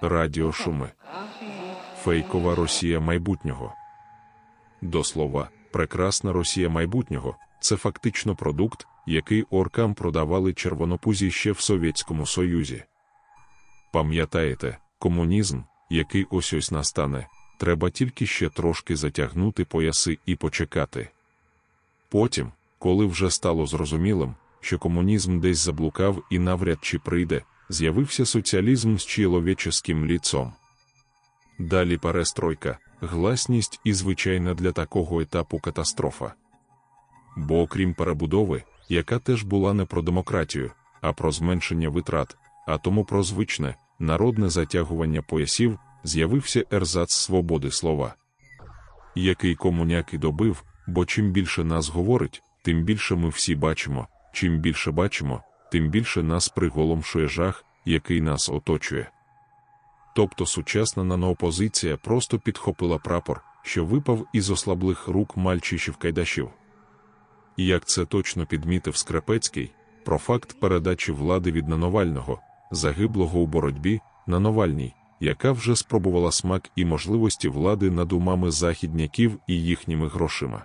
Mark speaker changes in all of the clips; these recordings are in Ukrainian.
Speaker 1: радіошуми, фейкова Росія майбутнього. До слова, прекрасна Росія майбутнього це фактично продукт, який оркам продавали червонопузі ще в Совєтському Союзі. Пам'ятаєте, комунізм, який ось ось настане, треба тільки ще трошки затягнути пояси і почекати. Потім, коли вже стало зрозумілим, що комунізм десь заблукав і навряд чи прийде, з'явився соціалізм з чоловіческим ліцом. Далі перестройка, гласність і звичайна для такого етапу катастрофа. Бо окрім перебудови, яка теж була не про демократію, а про зменшення витрат, а тому про звичне, народне затягування поясів, з'явився ерзац свободи слова, який комуняк і добив, бо чим більше нас говорить, тим більше ми всі бачимо, чим більше бачимо, тим більше нас приголомшує жах, який нас оточує. Тобто сучасна наноопозиція просто підхопила прапор, що випав із ослаблих рук мальчишів кайдашів. І як це точно підмітив Скрепецький, про факт передачі влади від Нановального, загиблого у боротьбі, на Навальній, яка вже спробувала смак і можливості влади над умами західняків і їхніми грошима.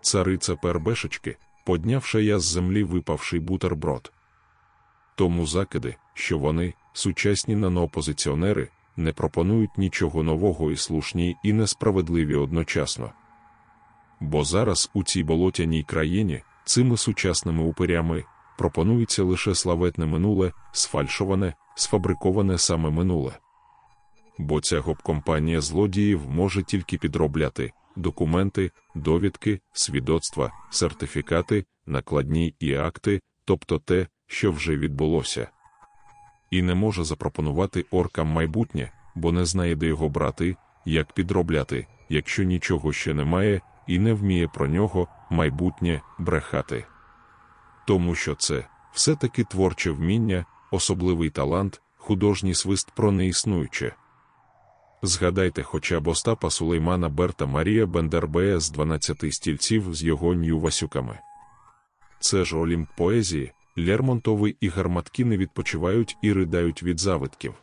Speaker 1: Цариця Пербешечки, поднявши я з землі випавший бутерброд. Тому закиди, що вони, сучасні наноопозиціонери, не пропонують нічого нового і слушні і несправедливі одночасно. Бо зараз у цій болотяній країні цими сучасними упирями пропонується лише славетне минуле, сфальшоване, сфабриковане саме минуле. Бо ця гоп-компанія злодіїв може тільки підробляти документи, довідки, свідоцтва, сертифікати, накладні і акти, тобто те, що вже відбулося. І не може запропонувати оркам майбутнє, бо не знає, де його брати, як підробляти, якщо нічого ще немає, і не вміє про нього майбутнє брехати. Тому що це все-таки творче вміння, особливий талант, художній свист про неіснуюче. Згадайте хоча б Остапа Сулеймана Берта Марія Бендербея з 12 стільців з його нью-васюками. Це ж Олімп поезії, Лермонтови і гарматки не відпочивають і ридають від завитків.